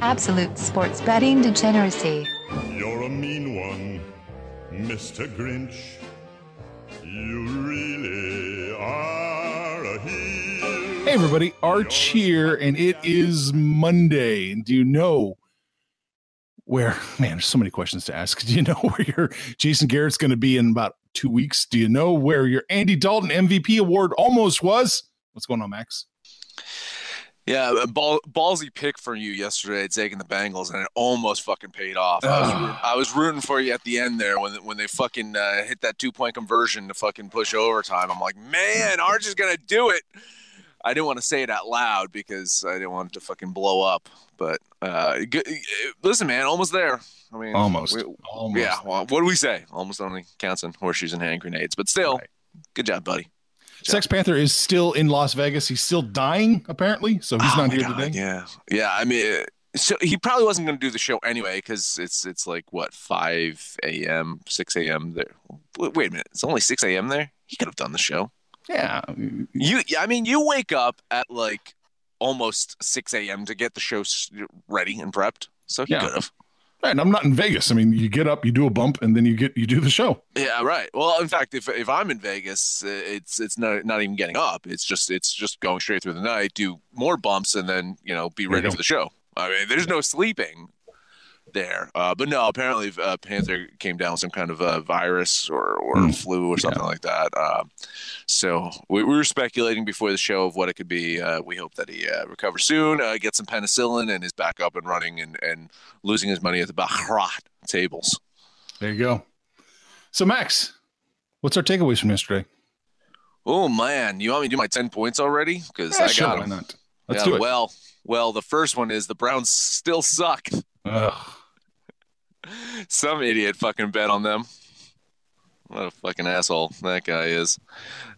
Absolute sports betting degeneracy. You're a mean one, Mr. Grinch. You really are a heel. Hey, everybody, Arch here, and it is Monday. And do you know where, man, there's so many questions to ask. Do you know where your Jason Garrett's going to be in about two weeks? Do you know where your Andy Dalton MVP award almost was? What's going on, Max? Yeah, a ball, ballsy pick for you yesterday taking the Bengals, and it almost fucking paid off. I was, rooting, I was rooting for you at the end there when when they fucking uh, hit that two point conversion to fucking push overtime. I'm like, man, Arch is gonna do it. I didn't want to say it out loud because I didn't want it to fucking blow up. But uh, good, listen, man, almost there. I mean, Almost. we- Almost. Yeah. Well, what do we say? Almost only counts in horseshoes and hand grenades, but still, Right. good job, buddy. Sex Panther is still in Las Vegas. He's still dying, apparently. So he's Oh not here God, today. Yeah, yeah. I mean, uh, so he probably wasn't going to do the show anyway because it's it's like what five a.m., six a.m. there. Wait wait a minute, it's only six a.m. there. He could have done the show. Yeah. You, I mean, you wake up at like almost six a.m. to get the show ready and prepped. So he Yeah. could have. And I'm not in Vegas. I mean, you get up, you do a bump, and then you get you do the show. Yeah, right. Well, in fact, if if I'm in Vegas, uh, it's it's not not even getting up. It's just it's just going straight through the night, do more bumps, and then you know be ready for the show. I mean, there's no sleeping there. Uh, but no, apparently uh, Panther came down with some kind of uh, virus or or Hmm. flu or something like that. Uh, so we, we were speculating before the show of what it could be. Uh, we hope that he uh, recovers soon, uh, gets some penicillin, and is back up and running and and losing his money at the Baccarat tables. There you go. So Max, what's our takeaways from yesterday? Oh man, you want me to do my ten points already? Because Yeah, I sure, got why not? Let's Yeah, do it. Well, well, the first one is the Browns still suck. Ugh. Some idiot fucking bet on them. What a fucking asshole that guy is.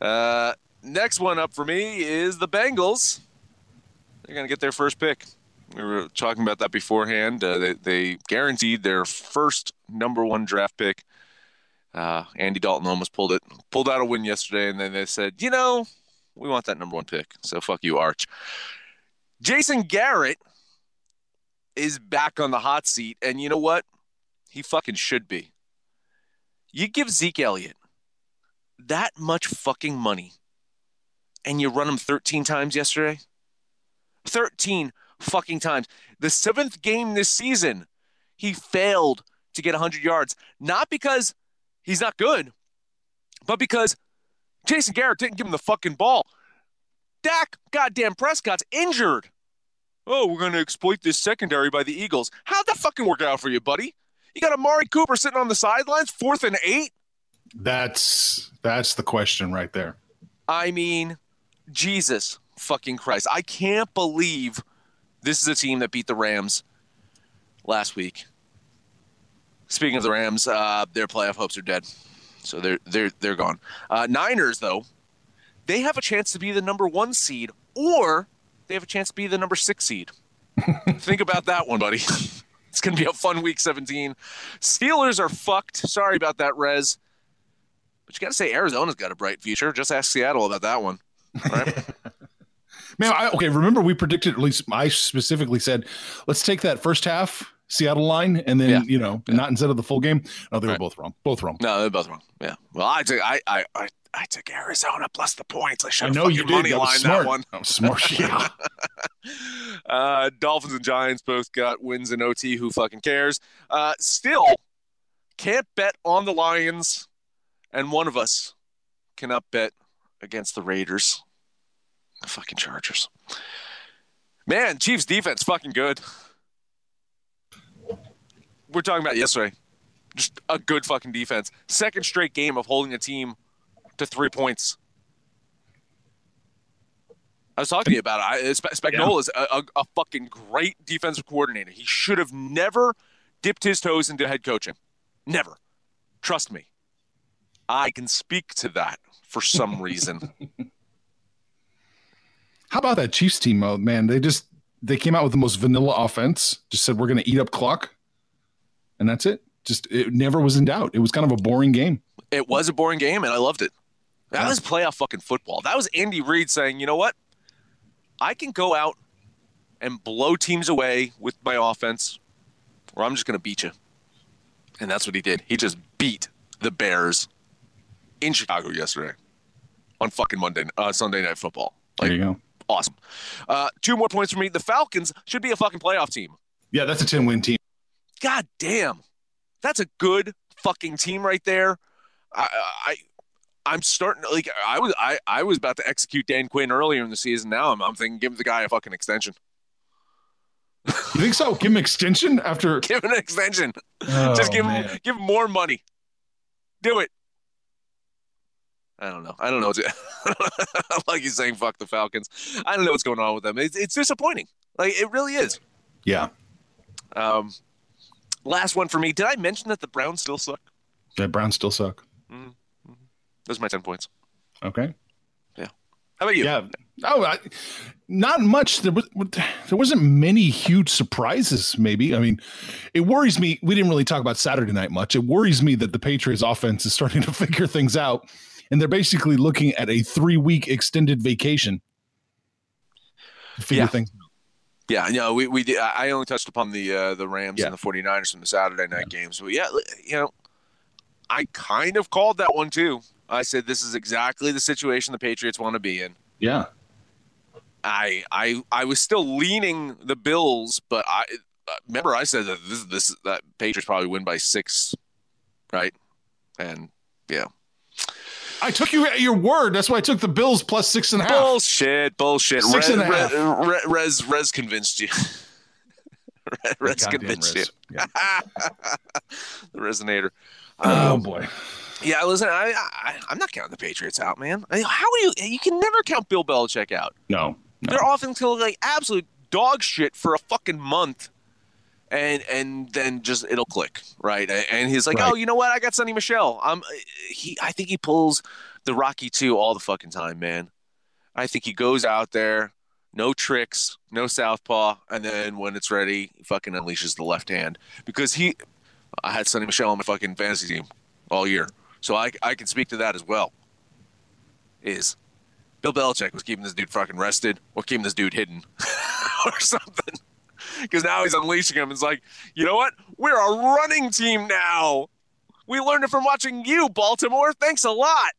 Uh, next one up for me is the Bengals. They're gonna get their first pick. We were talking about that beforehand. Uh, they, they guaranteed their first number one draft pick. Uh, Andy Dalton almost pulled it, pulled out a win yesterday, and then they said, you know, we want that number one pick. So fuck you, Arch. Jason Garrett is back on the hot seat, and you know what? He fucking should be. You give Zeke Elliott that much fucking money, and you run him 13 times yesterday? 13 fucking times. The seventh game this season, he failed to get 100 yards. Not because he's not good, but because Jason Garrett didn't give him the fucking ball. Dak goddamn Prescott's injured. Oh, we're going to exploit this secondary by the Eagles. How'd that fucking work out for you, buddy? You got Amari Cooper sitting on the sidelines, fourth and eight? That's that's the question right there. I mean, Jesus fucking Christ. I can't believe this is a team that beat the Rams last week. Speaking of the Rams, uh, their playoff hopes are dead. So they're they're they're gone. Uh, Niners, though, they have a chance to be the number one seed, or they have a chance to be the number six seed. Think about that one, buddy. it's gonna be a fun week 17. Steelers are fucked. Sorry about that, Rez. But you got to say Arizona's got a bright future. Just ask Seattle about that one. Right? Man, I, okay. Remember, we predicted at least I specifically said, let's take that first half Seattle line, and then Yeah. you know not instead of the full game. No, they were Right. both wrong. Both wrong. No, they're both wrong. Yeah. Well, I took I I I, I took Arizona plus the points. I should know you fucking money did. That line that one. That was smart. Yeah. uh, Dolphins and Giants both got wins in OT. Who fucking cares? Uh, still can't bet on the Lions, and one of us cannot bet against the Raiders. The fucking Chargers. Man, Chiefs defense fucking good. We're talking about yesterday. Just a good fucking defense. Second straight game of holding a team to three points. I was talking to you about it. I, Sp- Spagnuolo is a, a, a fucking great defensive coordinator. He should have never dipped his toes into head coaching. Never. Trust me. I can speak to that for some reason. How about that Chiefs team mode, man? They just they came out with the most vanilla offense. Just said we're going to eat up clock, and that's it. Just it never was in doubt. It was kind of a boring game. it was a boring game, and I loved it. That Yeah. was playoff fucking football. That was Andy Reid saying, you know what? I can go out and blow teams away with my offense, or I'm just going to beat you. And that's what he did. He just beat the Bears in Chicago yesterday on fucking Monday, uh, Sunday Night Football. There you go. awesome. Uh, two more points for me. The Falcons should be a fucking playoff team. Yeah, that's a ten win team. God damn, that's a good fucking team right there. I, I I'm starting to like I was I, I was about to execute Dan Quinn earlier in the season. Now I'm, I'm thinking give the guy a fucking extension. You think so? Give him extension after. Give him an extension. Oh, Just give man. him give him more money. Do it. I don't know. I don't know. Like he's saying, fuck the Falcons. I don't know what's going on with them. It's, it's disappointing. Like it really is. Yeah, Um, last one for me. Did I mention that the Browns still suck? the Browns still suck. Mm-hmm. Mm-hmm. Those are my ten points. Okay. Yeah. How about you? Yeah. Oh, I, not much. There was there wasn't many huge surprises. Maybe. I mean, it worries me. We didn't really talk about Saturday night much. It worries me that the Patriots offense is starting to figure things out, and they're basically looking at a three week extended vacation. to Figure Yeah. things. Yeah, no, we we did, I only touched upon the uh, the Rams Yeah. and the 49ers from the Saturday night games. But yeah, you know, I kind of called that one too. I said this is exactly the situation the Patriots want to be in. Yeah. I I I was still leaning the Bills, but I uh, remember I said that this this that Patriots probably win by 6, right? And yeah. I took you at your word. That's why I took the Bills plus six and a half. Bullshit, bullshit. Six Rez, and a half. Rez, Rez, Rez convinced you. Rez Goddamn convinced Riz. you. Yeah. the resonator. Oh Um, boy. yeah, listen, I, I I'm not counting the Patriots out, man. I mean, how are you? You can never count Bill Belichick out. No. no. They're often till like absolute dog shit for a fucking month, and and then just it'll click, right? And he's like, Right. oh, you know what? I got Sony Michel. I'm uh, he. I think he pulls the Rocky two all the fucking time, man. I think he goes out there, no tricks, no southpaw, and then when it's ready, he fucking unleashes the left hand because he. I had Sony Michel on my fucking fantasy team all year, so I I can speak to that as well. Is Bill Belichick was keeping this dude fucking rested or keeping this dude hidden or something. Because now he's unleashing him. It's like, you know what? We're a running team now. We learned it from watching you, Baltimore. Thanks a lot.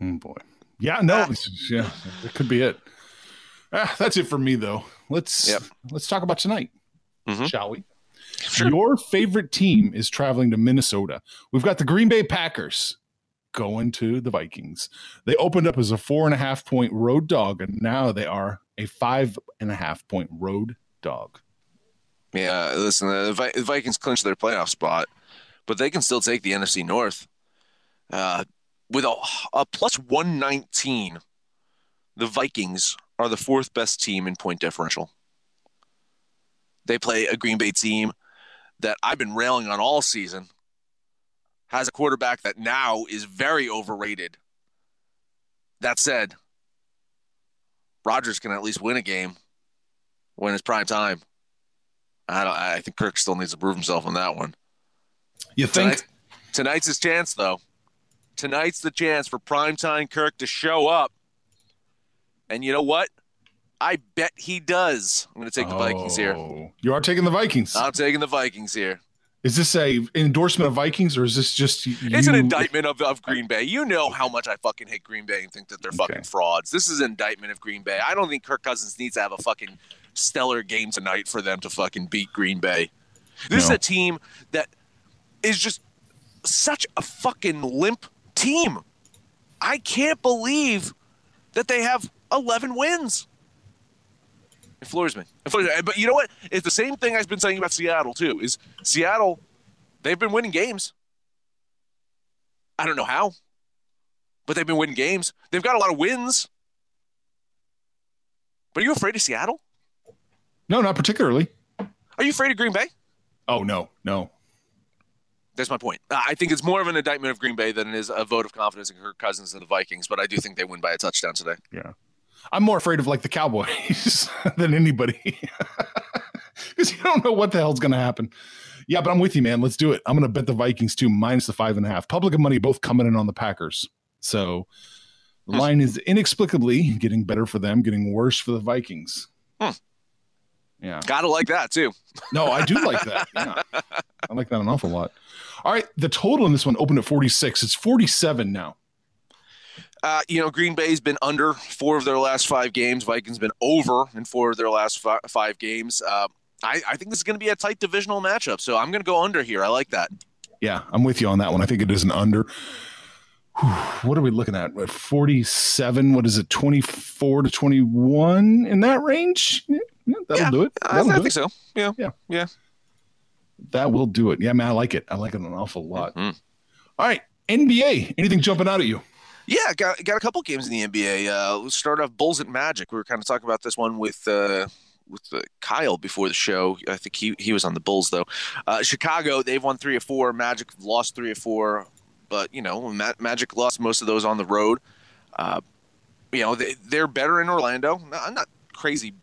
Oh boy. Yeah, no, it's- yeah, it could be it. Ah, that's it for me though. Let's Yep. let's talk about tonight, Mhm. shall we? Sure. Your favorite team is traveling to Minnesota. We've got the Green Bay Packers going to the Vikings. They opened up as a four and a half point road dog, and now they are a five and a half point road dog. Yeah, listen, the Vi- the Vikings clinched their playoff spot, but they can still take the NFC North. Uh, with a, a plus 119, the Vikings are the fourth best team in point differential. They play a Green Bay team that I've been railing on all season, has a quarterback that now is very overrated. That said, Rodgers can at least win a game when it's prime time. I don't. I think Kirk still needs to prove himself on that one. You think? Tonight, tonight's his chance, though. Tonight's the chance for primetime Kirk to show up. And you know what? I bet he does. I'm going to take the Vikings here. Oh, You are taking the Vikings. I'm taking the Vikings here. Is this a endorsement of Vikings or is this just you? It's an indictment of, of Green Bay. You know how much I fucking hate Green Bay and think that they're fucking Okay. frauds. This is an indictment of Green Bay. I don't think Kirk Cousins needs to have a fucking stellar game tonight for them to fucking beat Green Bay. This is a team that is just such a fucking limp team. I can't believe that they have 11 wins. It floors me. It floors me. But you know what? It's the same thing I've been saying about Seattle too. Is Seattle? They've been winning games. I don't know how, but they've been winning games. They've got a lot of wins. But are you afraid of Seattle? No, not particularly. Are you afraid of Green Bay? Oh no, no. That's my point. I think it's more of an indictment of Green Bay than it is a vote of confidence in Kirk Cousins and the Vikings. But I do think they win by a touchdown today. Yeah. I'm more afraid of like the Cowboys than anybody. Because you don't know what the hell's gonna happen. Yeah, but I'm with you, man. Let's do it. I'm gonna bet the Vikings too, minus the five and a half. Public and money both coming in on the Packers. So the line is inexplicably getting better for them, getting worse for the Vikings. Hmm. Yeah. Gotta like that too. No, I do like that. Yeah. I like that an awful lot. All right. The total in this one opened at 46. It's 47 now. Uh, you know, Green Bay's been under four of their last five games. Vikings been over in four of their last fi- five games. Uh, I, I think this is going to be a tight divisional matchup, so I'm going to go under here. I like that. Yeah, I'm with you on that one. I think it is an under. Whew, what are we looking at? What, 47? What is it? 24 to 21 in that range? Yeah, that'll Yeah, do it. I, That'll I do think it. so. Yeah. Yeah. Yeah. That will do it. Yeah, man, I like it. I like it an awful lot. Mhm. All right. NBA. Anything jumping out at you? Yeah, got got a couple games in the NBA. Uh, let's start off Bulls at Magic. We were kind of talking about this one with uh, with uh, Kyle before the show. I think he he was on the Bulls though. Uh, Chicago, they've won three or four. Magic lost three or four, but you know Ma- Magic lost most of those on the road. Uh, you know they, they're better in Orlando. Not, not crazy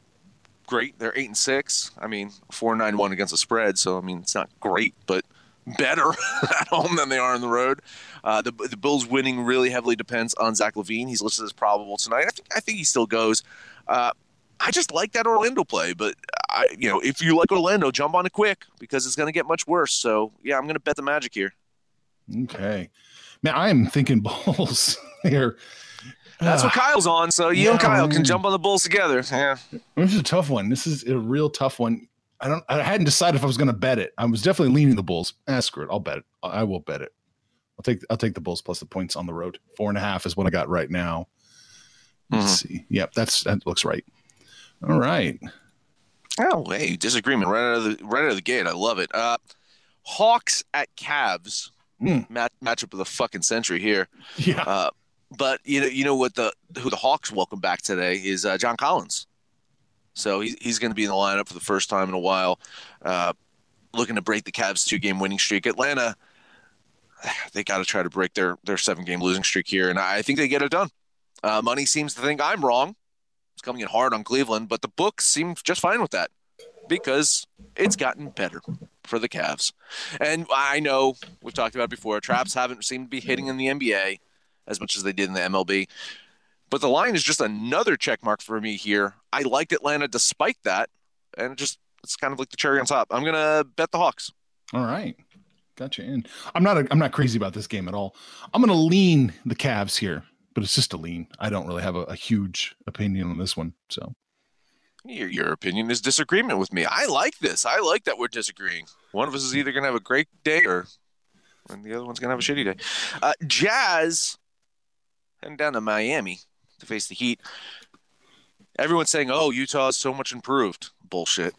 great. They're eight and six. I mean four nine one against the spread. So I mean it's not great, but better at home than they are on the road. Uh, the the Bills winning really heavily depends on Zach LaVine. He's listed as probable tonight. I think I think he still goes. Uh, I just like that Orlando play, but I you know if you like Orlando, jump on it quick because it's going to get much worse. So yeah, I'm going to bet the Magic here. Okay. Man, I am thinking Bulls here. That's what Kyle's on. So you and Yeah, Kyle can jump on the Bulls together. Yeah. This is a tough one. This is a real tough one. I don't. I hadn't decided if I was going to bet it. I was definitely leaning the Bulls. Ah, screw it. I'll bet it. I will bet it. I'll take. I'll take the Bulls plus the points on the road. Four and a half is what I got right now. Let's see. Yep, that's that looks right. All right. Oh, hey, disagreement right out of the right out of the gate. I love it. Uh, Hawks at Cavs. Mm. Match, matchup of the fucking century here. Yeah. Uh, but you know, you know what the who the Hawks welcome back today is uh, John Collins. So he's he's going to be in the lineup for the first time in a while, uh, looking to break the Cavs' two game winning streak. Atlanta, they got to try to break their their seven game losing streak here, and I think they get it done. Uh, money seems to think I'm wrong. It's coming in hard on Cleveland, but the books seem just fine with that because it's gotten better for the Cavs. And I know we've talked about before. Traps haven't seemed to be hitting in the NBA as much as they did in the MLB. But the line is just another check mark for me here. I liked Atlanta despite that, and it just it's kind of like the cherry on top. I'm gonna bet the Hawks. All right. Gotcha. In. I'm not. A, I'm not crazy about this game at all. I'm going to lean the Cavs here, but it's just a lean. I don't really have a, a huge opinion on this one. So Your, your opinion is disagreement with me. I like this. I like that we're disagreeing. One of us is either gonna have a great day or and the other one's gonna have a shitty day. Uh, Jazz heading down to Miami to face the Heat. Everyone's saying, "Oh, Utah's so much improved." Bullshit.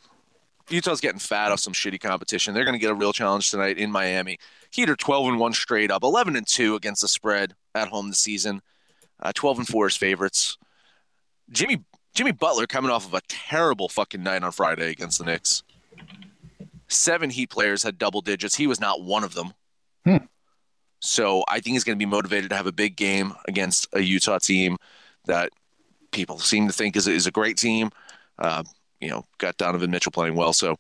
Utah's getting fat off some shitty competition. They're going to get a real challenge tonight in Miami. Heat are 12 and 1 straight up, 11 and 2 against the spread at home this season. Uh, 12 and 4 as favorites. Jimmy Jimmy Butler coming off of a terrible fucking night on Friday against the Knicks. Seven Heat players had double digits. He was not one of them. Hmm. So I think he's going to be motivated to have a big game against a Utah team that people seem to think is is a great team. Uh, you know, got Donovan Mitchell playing well. So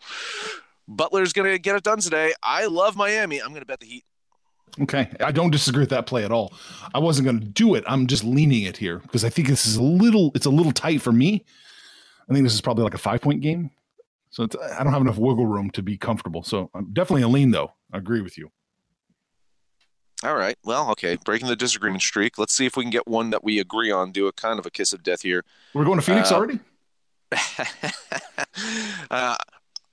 Butler's going to get it done today. I love Miami. I'm going to bet the Heat. Okay. I don't disagree with that play at all. I wasn't going to do it. I'm just leaning it here because I think this is a little, it's a little tight for me. I think this is probably like a five point game. So I don't have enough wiggle room to be comfortable. So I'm definitely a lean though. I agree with you. All right. Well, okay. Breaking the disagreement streak. Let's see if we can get one that we agree on. Do a kind of a kiss of death here. We're going to Phoenix Uh, already. uh,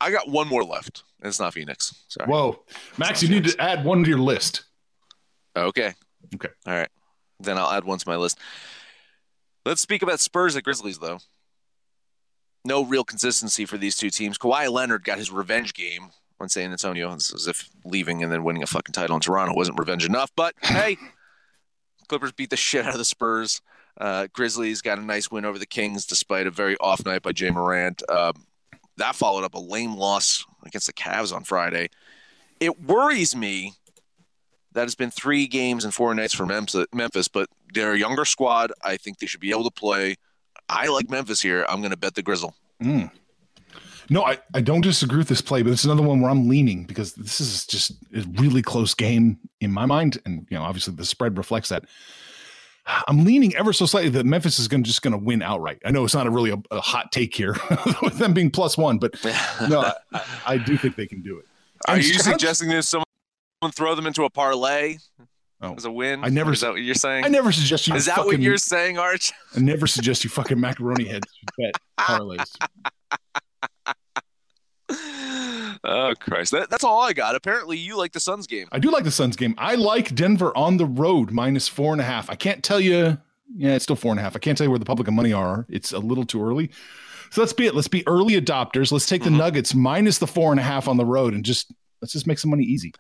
I got one more left. It's not Phoenix. Sorry. Whoa, Max, you need to add one to your list. Okay. Okay. All right. Then I'll add one to my list. Let's speak about Spurs at Grizzlies, though. No real consistency for these two teams. Kawhi Leonard got his revenge game on San Antonio. As if leaving and then winning a fucking title in Toronto wasn't revenge enough. But hey, Clippers beat the shit out of the Spurs. Uh, Grizzlies got a nice win over the Kings despite a very off night by Ja Morant. Um, that followed up a lame loss against the Cavs on Friday. It worries me that it's been three games and four nights for Memphis, Memphis, but they're a younger squad. I think they should be able to play. I like Memphis here. I'm going to bet the Grizzle. Mm. No, I, I don't disagree with this play, but it's another one where I'm leaning because this is just a really close game in my mind. And, you know, obviously the spread reflects that. I'm leaning ever so slightly that Memphis is going to just going to win outright. I know it's not a really a, a hot take here with them being plus one, but no, I, I, I do think they can do it. Are you Stroud- suggesting that someone throw them into a parlay Oh. as a win? I never- Is that what you're saying? I never suggest you. Is that fucking, what you're saying, Arch? I never suggest you fucking macaroni heads bet parlays. Oh Christ! That, that's all I got. Apparently, you like the Suns game. I do like the Suns game. I like Denver on the road minus four and a half. I can't tell you. Yeah, it's still four and a half. I can't tell you where the public and money are. It's a little too early. So let's be it. Let's be early adopters. Let's take the Mhm. Nuggets minus the four and a half on the road and just let's just make some money easy.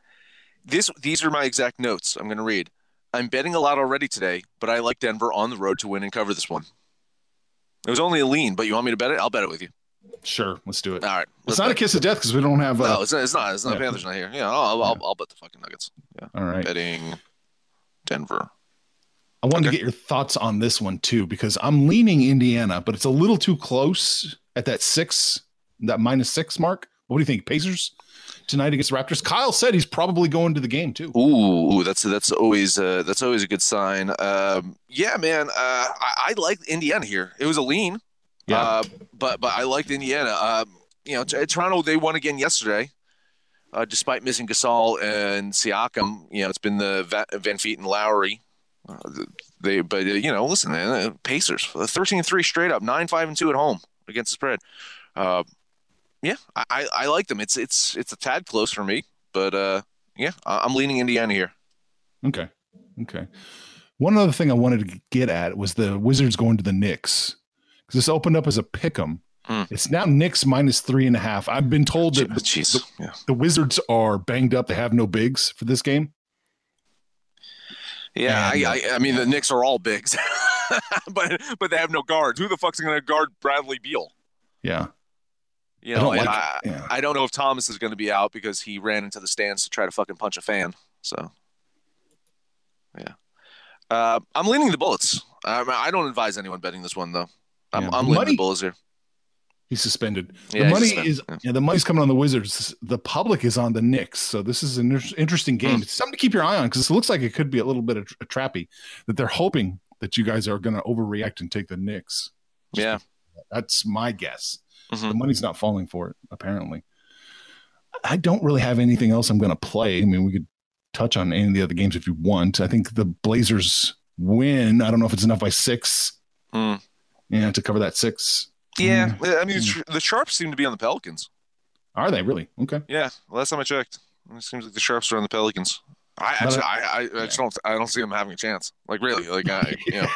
This these are my exact notes. I'm going to read. I'm betting a lot already today, but I like Denver on the road to win and cover this one. It was only a lean, but you want me to bet it? I'll bet it with you. Sure, let's do it. All right. it's not a kiss of death because we don't have. Uh, No, it's not. It's not. It's not. yeah. Panthers not here. Yeah, I'll, I'll, I'll bet the fucking Nuggets. Yeah, all right. betting Denver. I wanted Okay. to get your thoughts on this one too because I'm leaning Indiana, but it's a little too close at that six, that minus six mark. What do you think, Pacers tonight against the Raptors? Kyle said he's probably going to the game too. Ooh, ooh, that's that's always uh, that's always a good sign. Um, yeah, man, uh, I, I like Indiana here. It was a lean, Yeah. uh, but but I liked Indiana. Um, you know, T- Toronto they won again yesterday, uh, despite missing Gasol and Siakam. You know, it's been the Va- VanVleet and Lowry. Uh, they, but uh, you know, listen, man, uh, Pacers 13-3 straight up, nine five and two at home against the spread. Uh, yeah, I, I, I like them. It's it's it's a tad close for me, but uh, yeah, I- I'm leaning Indiana here. Okay. Okay. One other thing I wanted to get at was the Wizards going to the Knicks because this opened up as a pick 'em. Hmm. It's now Knicks minus three and a half. I've been told that the, Jeez, yeah. the Wizards are banged up. They have no bigs for this game. Yeah, And, I, I, I mean the Knicks are all bigs, but but they have no guards. Who the fuck's going to guard Bradley Beal? Yeah. You I know, don't like- I, yeah. I don't know if Thomas is going to be out because he ran into the stands to try to fucking punch a fan. So, yeah, uh, I'm leaning the Bullets. I, I don't advise anyone betting this one though. I'm, Yeah, I'm money- the Bullets here. He's suspended. Yeah, the money suspended, is yeah. yeah. the money's coming on the Wizards. The public is on the Knicks. So this is an interesting game. Hmm. It's something to keep your eye on because it looks like it could be a little bit of a trappy that they're hoping that you guys are going to overreact and take the Knicks. Yeah, That's my guess. Mhm. The money's not falling for it, apparently. I don't really have anything else I'm going to play. I mean, we could touch on any of the other games if you want. I think the Blazers win. I don't know if it's enough by six. Hmm. Yeah, to cover that six. yeah. Hmm. I mean, the Sharps seem to be on the Pelicans. Are they really? Okay. Yeah, last time I checked, it seems like the Sharps are on the Pelicans. I actually, I, I, I just don't, I don't see them having a chance. Like really, like I, you know,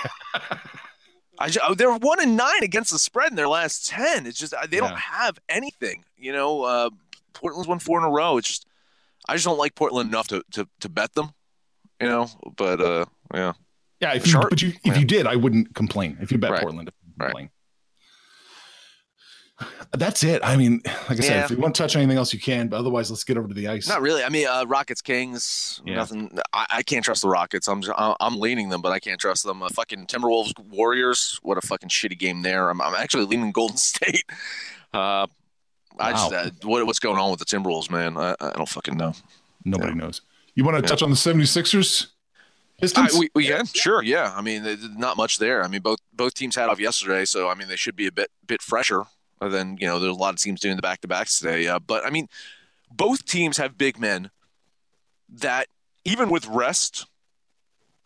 I ju- oh, they're one and nine against the spread in their last ten. It's just they Yeah. don't have anything. You know, uh, Portland's won four in a row. It's just I just don't like Portland enough to to, to bet them. You know, but uh, yeah, Yeah, if you, Sharp- but you, if yeah. you did, I wouldn't complain. If you bet Right. Portland, Right. That's it. I mean, like I said, Yeah. if you want to touch anything else, you can. But otherwise, let's get over to the ice. not really. I mean, uh, Rockets Kings, Yeah. nothing. I, I can't trust the Rockets. I'm just, I'm leaning them, but I can't trust them. Uh, fucking Timberwolves Warriors. What a fucking shitty game there. I'm, I'm actually leaning Golden State. Uh, I just Wow. uh, what, what's going on with the Timberwolves, man? I, I don't fucking know. Nobody Yeah. knows. You want to Yeah. touch on the 76ers? Pistons? I, we, we can sure, yeah. I mean, not much there. I mean, both both teams had off yesterday, so I mean, they should be a bit bit fresher than you know. There's a lot of teams doing the back to backs today, uh, but I mean, both teams have big men that even with rest,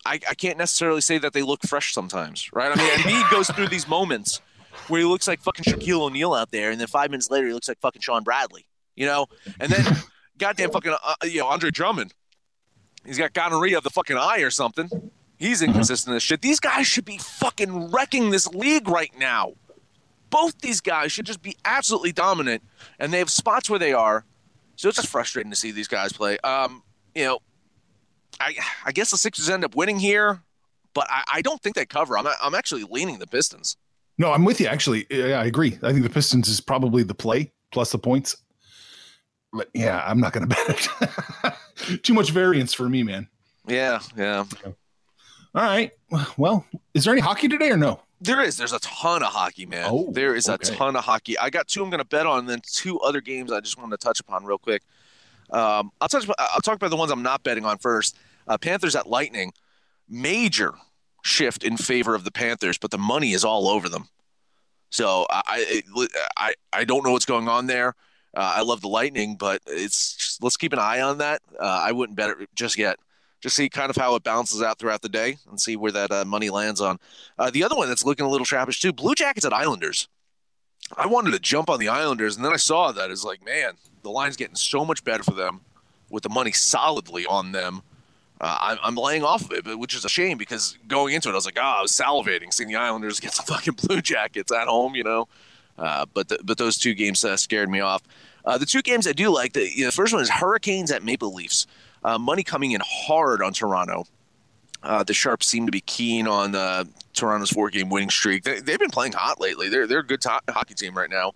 I, I can't necessarily say that they look fresh sometimes, right? I mean, Embiid goes through these moments where he looks like fucking Shaquille O'Neal out there, and then five minutes later he looks like fucking Shawn Bradley, you know, and then goddamn fucking uh, you know Andre Drummond. He's got gonorrhea of the fucking eye or something. He's inconsistent as shit. These guys should be fucking wrecking this league right now. Both these guys should just be absolutely dominant, and they have spots where they are. So it's just frustrating to see these guys play. Um, you know, I I guess the Sixers end up winning here, but I, I don't think they cover. I'm I'm actually leaning the Pistons. No, I'm with you. Actually, yeah, I agree. I think the Pistons is probably the play plus the points. But yeah, I'm not going to bet it. Too much variance for me, man. Yeah, yeah. All right. Well, is there any hockey today or no? There is. There's a ton of hockey, man. Oh, there is okay. a ton of hockey. I got two I'm going to bet on, and then two other games I just wanted to touch upon real quick. Um, I'll touch. I'll talk about the ones I'm not betting on first. Uh, Panthers at Lightning. Major shift in favor of the Panthers, but the money is all over them. So I I I don't know what's going on there. Uh, I love the Lightning, but it's just, let's keep an eye on that. Uh, I wouldn't bet it just yet. Just see kind of how it balances out throughout the day and see where that uh, money lands on. Uh, the other one that's looking a little trappish too: Blue Jackets at Islanders. I wanted to jump on the Islanders, and then I saw that it's like, man, the line's getting so much better for them with the money solidly on them. Uh, I'm, laying off of it, which is a shame because going into it, I was like, ah, oh, I was salivating seeing the Islanders get some fucking Blue Jackets at home, you know. Uh, but the, but those two games uh, scared me off. Uh, the two games I do like, the, you know, the first one is Hurricanes at Maple Leafs. Uh, money coming in hard on Toronto. Uh, the Sharps seem to be keen on uh, Toronto's four-game winning streak. They, have been playing hot lately. They're they're a good to- hockey team right now.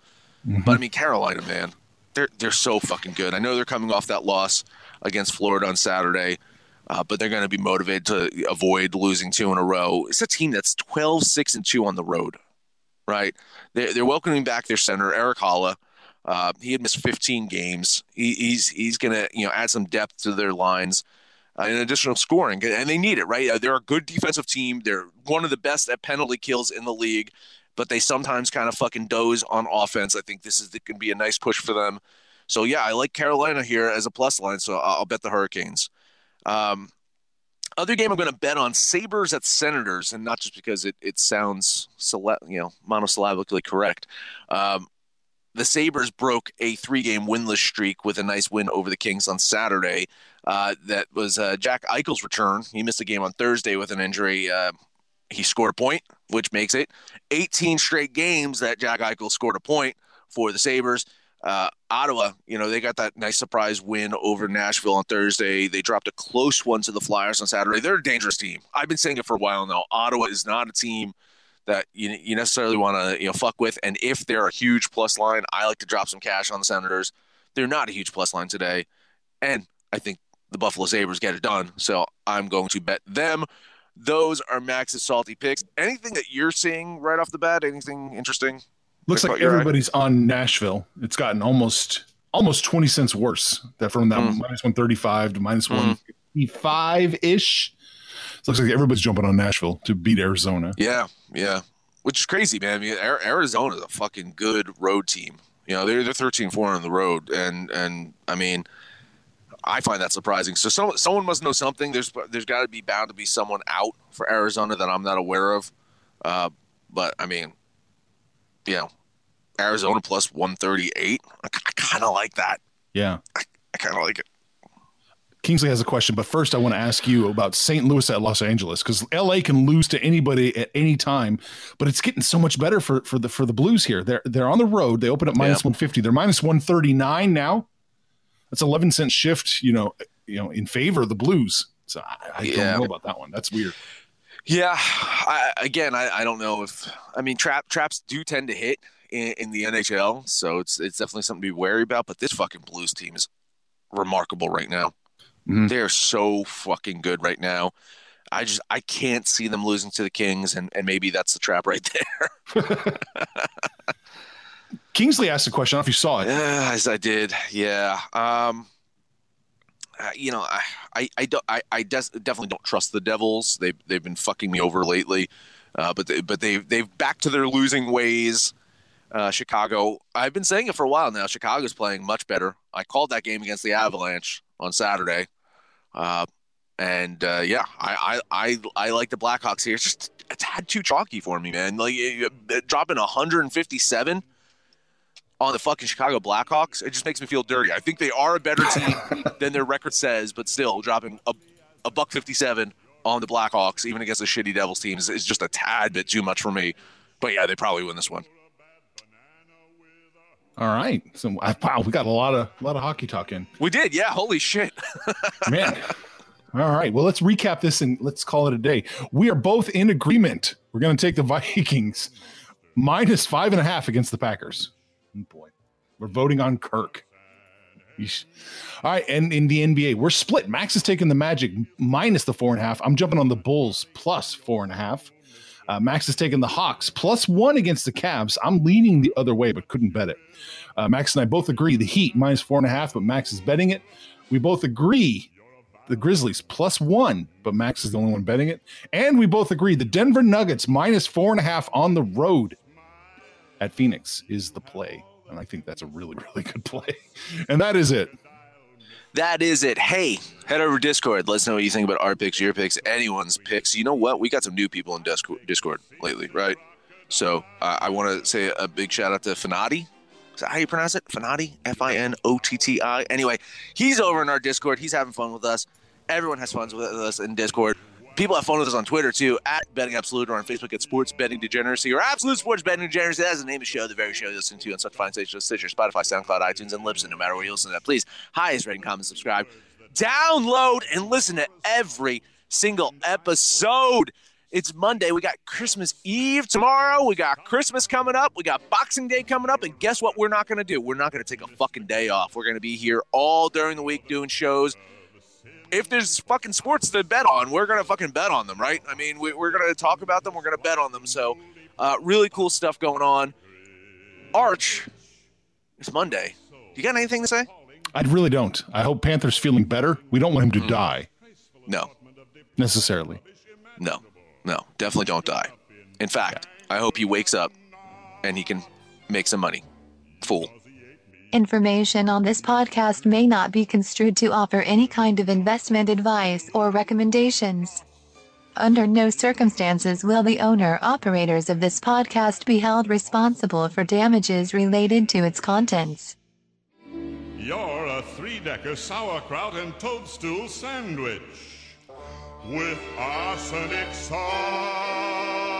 Mm-hmm. But I mean, Carolina, man, they're they're so fucking good. I know they're coming off that loss against Florida on Saturday. Uh, but they're going to be motivated to avoid losing two in a row. It's a team that's 12 6 and 2 on the road, right? They're, they're welcoming back their center, Erik Haula. Uh, he had missed 15 games. He, he's he's going to you know add some depth to their lines uh, and additional scoring, and they need it, right? Uh, they're a good defensive team. They're one of the best at penalty kills in the league, but they sometimes kind of fucking doze on offense. I think this is going to be a nice push for them. So yeah, I like Carolina here as a plus line, so I'll bet the Hurricanes. Um, other game I'm going to bet on Sabres at Senators, and not just because it, it sounds you know monosyllabically correct. Um, the Sabres broke a three game winless streak with a nice win over the Kings on Saturday. Uh, that was uh, Jack Eichel's return. He missed a game on Thursday with an injury. Uh, he scored a point, which makes it 18 straight games that Jack Eichel scored a point for the Sabres. Uh, Ottawa, you know, they got that nice surprise win over Nashville on Thursday. They dropped a close one to the Flyers on Saturday. They're a dangerous team. I've been saying it for a while now. Ottawa is not a team that you, you necessarily want to you know fuck with. And if they're a huge plus line, I like to drop some cash on the Senators. They're not a huge plus line today, and I think the Buffalo Sabres get it done. So I'm going to bet them. Those are Max's salty picks. Anything that you're seeing right off the bat? Anything interesting? Looks like everybody's on Nashville. It's gotten almost almost 20 cents worse. That from that mm. minus 135 to mm. 155 ish. It looks like everybody's jumping on Nashville to beat Arizona. Yeah, yeah. Which is crazy, man. I mean, Arizona is a fucking good road team. You know, they're they're 13 4 on the road and and I mean I find that surprising. So someone someone must know something. There's there's got to be bound to be someone out for Arizona that I'm not aware of. Uh, but I mean, you know, Arizona plus 138. I, I kind of like that. Yeah. I, I kind of like it. Kingsley has a question, but first I want to ask you about St. Louis at Los Angeles because LA can lose to anybody at any time, but it's getting so much better for for the for the Blues here. They're they're on the road. They open at minus yeah. 150. They're minus 139 now. That's 11 cent shift, you know, you know, in favor of the Blues. So I, I yeah. don't know about that one. That's weird. Yeah, I, again, I, I don't know if I mean trap traps do tend to hit in, in, the NHL, so it's it's definitely something to be wary about. But this fucking Blues team is remarkable right now. Mm-hmm. They're so fucking good right now. I just I can't see them losing to the Kings, and, and maybe that's the trap right there. Kingsley asked a question. I don't know if you saw it. Yeah, as I did. Yeah. Um, uh, you know, I I I, don't, I, I des- definitely don't trust the Devils. They they've been fucking me over lately, uh, but they, but they they've back to their losing ways. Uh, Chicago. I've been saying it for a while now. Chicago's playing much better. I called that game against the Avalanche on Saturday, uh, and uh, yeah, I, I I I like the Blackhawks here. It's just a tad too chalky for me, man. Like dropping 157 on the fucking Chicago Blackhawks, it just makes me feel dirty. I think they are a better team than their record says, but still dropping a, a buck 57 on the Blackhawks, even against a shitty Devils team, is, is just a tad bit too much for me. But yeah, they probably win this one. All right. So wow, we got a lot of a lot of hockey talk in. We did, yeah. Holy shit, man. All right. Well, let's recap this and let's call it a day. We are both in agreement. We're going to take the Vikings minus five and a half against the Packers. Oh boy, we're voting on Kirk. Yeesh. All right, and in the NBA, we're split. Max is taking the Magic minus the four and a half. I'm jumping on the Bulls plus four and a half. Uh, Max is taking the Hawks plus one against the Cavs. I'm leaning the other way, but couldn't bet it. Uh, Max and I both agree the Heat minus four and a half, but Max is betting it. We both agree the Grizzlies plus one, but Max is the only one betting it. And we both agree the Denver Nuggets minus four and a half on the road at Phoenix is the play. And I think that's a really, really good play. And that is it. That is it. Hey, head over to Discord. Let us know what you think about our picks, your picks, anyone's picks. You know what? We got some new people in Discord lately, right? So uh, I want to say a big shout out to Finati. Is that how you pronounce it? Finati? F I N O T T I. Anyway, he's over in our Discord. He's having fun with us. Everyone has fun with us in Discord people have with us on Twitter too, at Betting Absolute, or on Facebook at Sports Betting Degeneracy, or Absolute Sports Betting Degeneracy. That's the name of the show, the very show you listen to on such fine stations as Stitcher, Spotify, SoundCloud, iTunes, and Libsyn. No matter where you listen to that, please highest rating, comment, subscribe, download, and listen to every single episode. It's Monday. We got Christmas Eve tomorrow. We got Christmas coming up. We got Boxing Day coming up. And guess what? We're not going to do? We're not going to take a fucking day off. We're going to be here all during the week doing shows if there's fucking sports to bet on, we're gonna fucking bet on them, right? I mean, we, are gonna talk about them. We're gonna bet on them. So, uh, really cool stuff going on. Arch, it's Monday. You got anything to say? I really don't. I hope Panther's feeling better. We don't want him to mm. die. No, necessarily. No, no, definitely don't die. In fact, I hope he wakes up and he can make some money. Fool. Information on this podcast may not be construed to offer any kind of investment advice or recommendations. Under no circumstances will the owner operators of this podcast be held responsible for damages related to its contents. You're a three decker sauerkraut and toadstool sandwich with arsenic sauce.